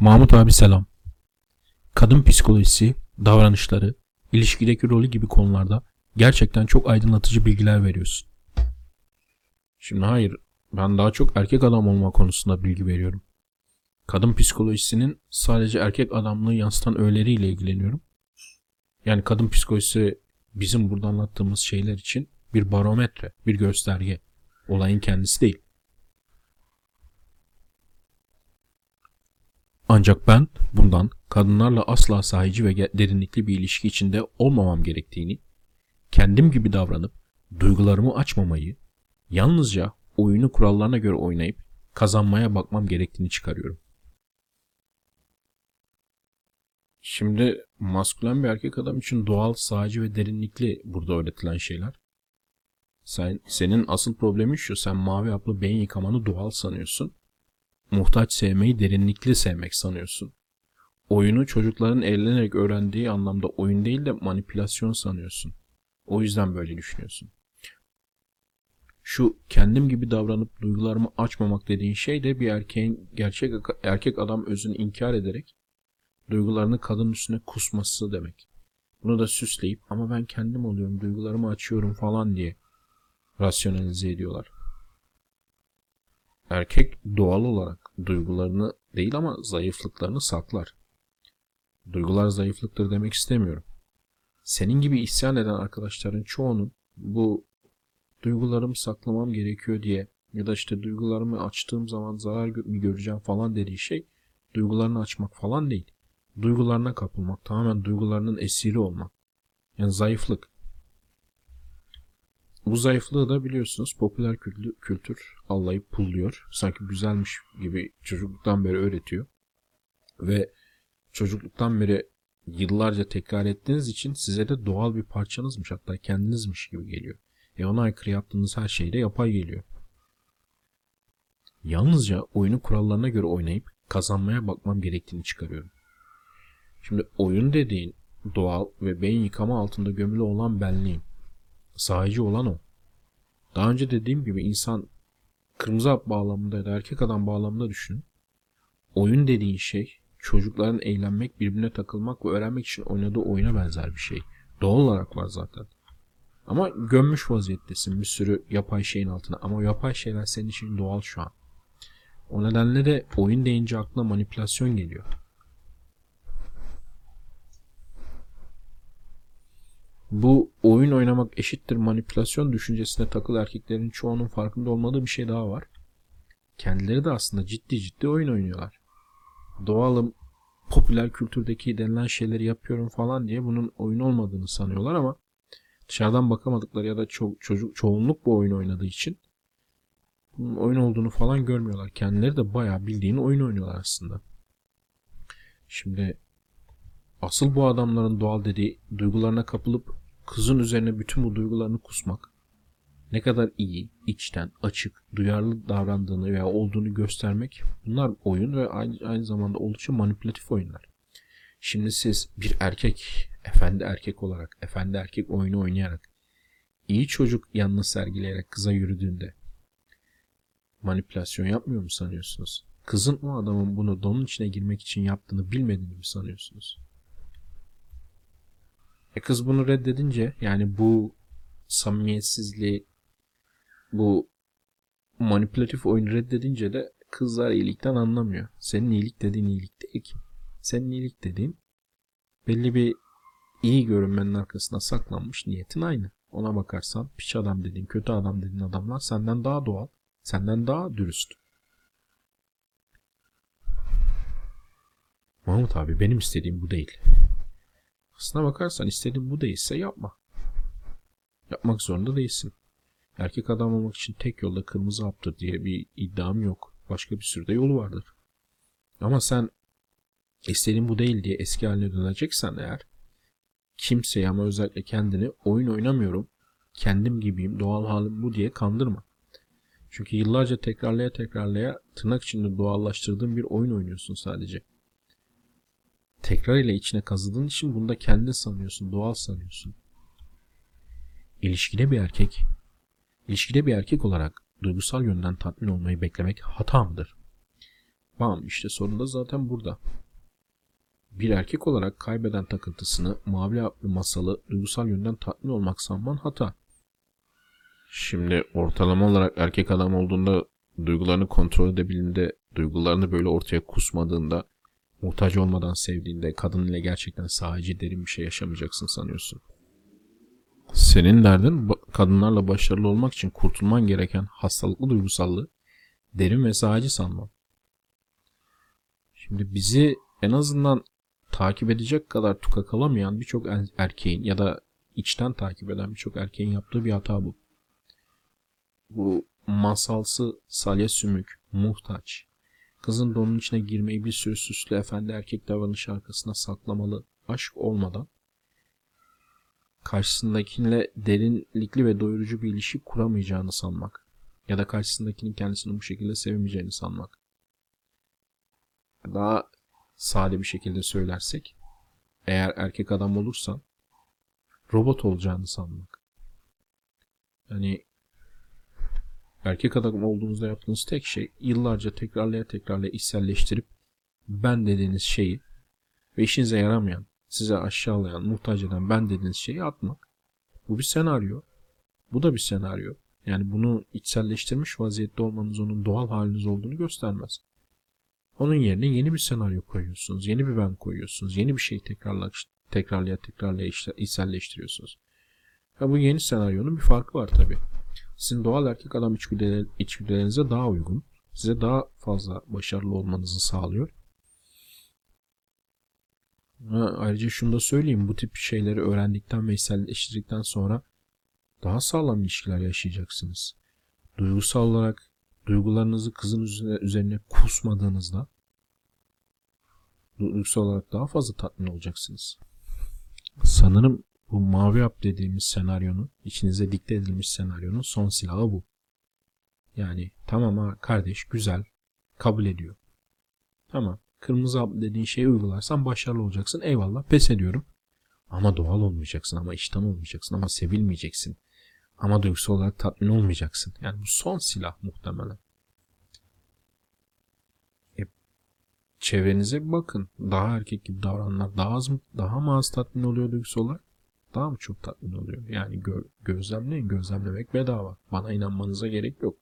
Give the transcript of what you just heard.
Mahmut abi selam. Kadın psikolojisi, davranışları, ilişkideki rolü gibi konularda gerçekten çok aydınlatıcı bilgiler veriyorsun. Şimdi hayır, ben daha çok erkek adam olma konusunda bilgi veriyorum. Kadın psikolojisinin sadece erkek adamlığı yansıtan öğeleriyle ilgileniyorum. Yani kadın psikolojisi bizim burada anlattığımız şeyler için bir barometre, bir gösterge. Olayın kendisi değil. Ancak ben bundan kadınlarla asla sahici ve derinlikli bir ilişki içinde olmamam gerektiğini, kendim gibi davranıp duygularımı açmamayı, yalnızca oyunu kurallarına göre oynayıp kazanmaya bakmam gerektiğini çıkarıyorum. Şimdi maskülen bir erkek adam için doğal, sahici ve derinlikli burada öğretilen şeyler. Sen, senin asıl problemin şu, sen mavi haplı beyin yıkamanı doğal sanıyorsun muhtaç sevmeyi derinlikli sevmek sanıyorsun. Oyunu çocukların eğlenerek öğrendiği anlamda oyun değil de manipülasyon sanıyorsun. O yüzden böyle düşünüyorsun. Şu kendim gibi davranıp duygularımı açmamak dediğin şey de bir erkeğin gerçek erkek adam özünü inkar ederek duygularını kadın üstüne kusması demek. Bunu da süsleyip ama ben kendim oluyorum, duygularımı açıyorum falan diye rasyonalize ediyorlar erkek doğal olarak duygularını değil ama zayıflıklarını saklar. Duygular zayıflıktır demek istemiyorum. Senin gibi isyan eden arkadaşların çoğunun bu duygularımı saklamam gerekiyor diye ya da işte duygularımı açtığım zaman zarar mı göreceğim falan dediği şey duygularını açmak falan değil. Duygularına kapılmak, tamamen duygularının esiri olmak. Yani zayıflık. Bu zayıflığı da biliyorsunuz popüler kültür allayıp pulluyor. Sanki güzelmiş gibi çocukluktan beri öğretiyor. Ve çocukluktan beri yıllarca tekrar ettiğiniz için size de doğal bir parçanızmış hatta kendinizmiş gibi geliyor. E ona aykırı yaptığınız her şey de yapay geliyor. Yalnızca oyunun kurallarına göre oynayıp kazanmaya bakmam gerektiğini çıkarıyorum. Şimdi oyun dediğin doğal ve beyin yıkama altında gömülü olan benliğim. Sahici olan o. Daha önce dediğim gibi insan kırmızı hap bağlamında ya da erkek adam bağlamında düşünün. Oyun dediğin şey çocukların eğlenmek, birbirine takılmak ve öğrenmek için oynadığı oyuna benzer bir şey. Doğal olarak var zaten. Ama gömmüş vaziyettesin bir sürü yapay şeyin altına. Ama yapay şeyler senin için doğal şu an. O nedenle de oyun deyince aklına manipülasyon geliyor. Bu oyun oynamak eşittir manipülasyon düşüncesine takılı erkeklerin çoğunun farkında olmadığı bir şey daha var. Kendileri de aslında ciddi ciddi oyun oynuyorlar. Doğalım, popüler kültürdeki denilen şeyleri yapıyorum falan diye bunun oyun olmadığını sanıyorlar ama dışarıdan bakamadıkları ya da ço- çocuk çoğunluk bu oyun oynadığı için bunun oyun olduğunu falan görmüyorlar. Kendileri de bayağı bildiğini oyun oynuyorlar aslında. Şimdi Asıl bu adamların doğal dediği duygularına kapılıp kızın üzerine bütün bu duygularını kusmak ne kadar iyi, içten, açık, duyarlı davrandığını veya olduğunu göstermek bunlar oyun ve aynı, aynı zamanda oldukça manipülatif oyunlar. Şimdi siz bir erkek, efendi erkek olarak, efendi erkek oyunu oynayarak, iyi çocuk yanını sergileyerek kıza yürüdüğünde manipülasyon yapmıyor mu sanıyorsunuz? Kızın o adamın bunu donun içine girmek için yaptığını bilmediğini mi sanıyorsunuz? E kız bunu reddedince yani bu samimiyetsizliği bu manipülatif oyunu reddedince de kızlar iyilikten anlamıyor. Senin iyilik dediğin iyilik değil ki. Senin iyilik dediğin belli bir iyi görünmenin arkasına saklanmış niyetin aynı. Ona bakarsan piç adam dediğin, kötü adam dediğin adamlar senden daha doğal, senden daha dürüst. Mahmut abi benim istediğim bu değil. Aslına bakarsan istediğin bu değilse yapma. Yapmak zorunda değilsin. Erkek adam olmak için tek yolda kırmızı haptır diye bir iddiam yok. Başka bir sürü de yolu vardır. Ama sen istediğin bu değil diye eski haline döneceksen eğer kimseye ama özellikle kendini oyun oynamıyorum, kendim gibiyim, doğal halim bu diye kandırma. Çünkü yıllarca tekrarlaya tekrarlaya tırnak içinde doğallaştırdığın bir oyun oynuyorsun sadece tekrar ile içine kazıdığın için bunda kendin sanıyorsun, doğal sanıyorsun. İlişkide bir erkek, ilişkide bir erkek olarak duygusal yönden tatmin olmayı beklemek hata mıdır? Bam işte sorun da zaten burada. Bir erkek olarak kaybeden takıntısını, mavi haplı masalı duygusal yönden tatmin olmak sanman hata. Şimdi ortalama olarak erkek adam olduğunda duygularını kontrol edebildiğinde, duygularını böyle ortaya kusmadığında, muhtaç olmadan sevdiğinde, kadın ile gerçekten sadece derin bir şey yaşamayacaksın sanıyorsun. Senin derdin kadınlarla başarılı olmak için kurtulman gereken hastalıklı duygusallığı derin ve sadece sanman. Şimdi bizi en azından takip edecek kadar tuka kalamayan birçok er- erkeğin ya da içten takip eden birçok erkeğin yaptığı bir hata bu. Bu masalsı salya sümük, muhtaç, kızın donun içine girmeyi bir sürü süslü efendi erkek davranış arkasına saklamalı aşk olmadan karşısındakiyle derinlikli ve doyurucu bir ilişki kuramayacağını sanmak ya da karşısındakinin kendisini bu şekilde sevmeyeceğini sanmak. Daha sade bir şekilde söylersek eğer erkek adam olursan robot olacağını sanmak. Yani erkek adam olduğunuzda yaptığınız tek şey yıllarca tekrarlaya tekrarlaya içselleştirip ben dediğiniz şeyi ve işinize yaramayan, size aşağılayan, muhtaç eden ben dediğiniz şeyi atmak. Bu bir senaryo. Bu da bir senaryo. Yani bunu içselleştirmiş vaziyette olmanız onun doğal haliniz olduğunu göstermez. Onun yerine yeni bir senaryo koyuyorsunuz. Yeni bir ben koyuyorsunuz. Yeni bir şey tekrarla, tekrarlaya tekrarlaya içselleştiriyorsunuz. Ha, bu yeni senaryonun bir farkı var tabi. Sizin doğal erkek adam içgüdüler, içgüdülerinize daha uygun. Size daha fazla başarılı olmanızı sağlıyor. Ha, ayrıca şunu da söyleyeyim. Bu tip şeyleri öğrendikten ve içselleştirdikten sonra daha sağlam ilişkiler yaşayacaksınız. Duygusal olarak duygularınızı kızın üzerine, üzerine kusmadığınızda duygusal olarak daha fazla tatmin olacaksınız. Sanırım bu mavi hap dediğimiz senaryonun, içinize dikte edilmiş senaryonun son silahı bu. Yani tamam ha kardeş güzel, kabul ediyor. Tamam, kırmızı hap dediğin şeyi uygularsan başarılı olacaksın. Eyvallah, pes ediyorum. Ama doğal olmayacaksın, ama işten olmayacaksın, ama sevilmeyeceksin. Ama duygusal olarak tatmin olmayacaksın. Yani bu son silah muhtemelen. E, çevrenize bakın. Daha erkek gibi davrananlar daha az mı, daha mı az tatmin oluyor duygusal olarak? Daha mı çok tatmin oluyor? Yani gö- gözlemleyin. Gözlemlemek bedava. Bana inanmanıza gerek yok.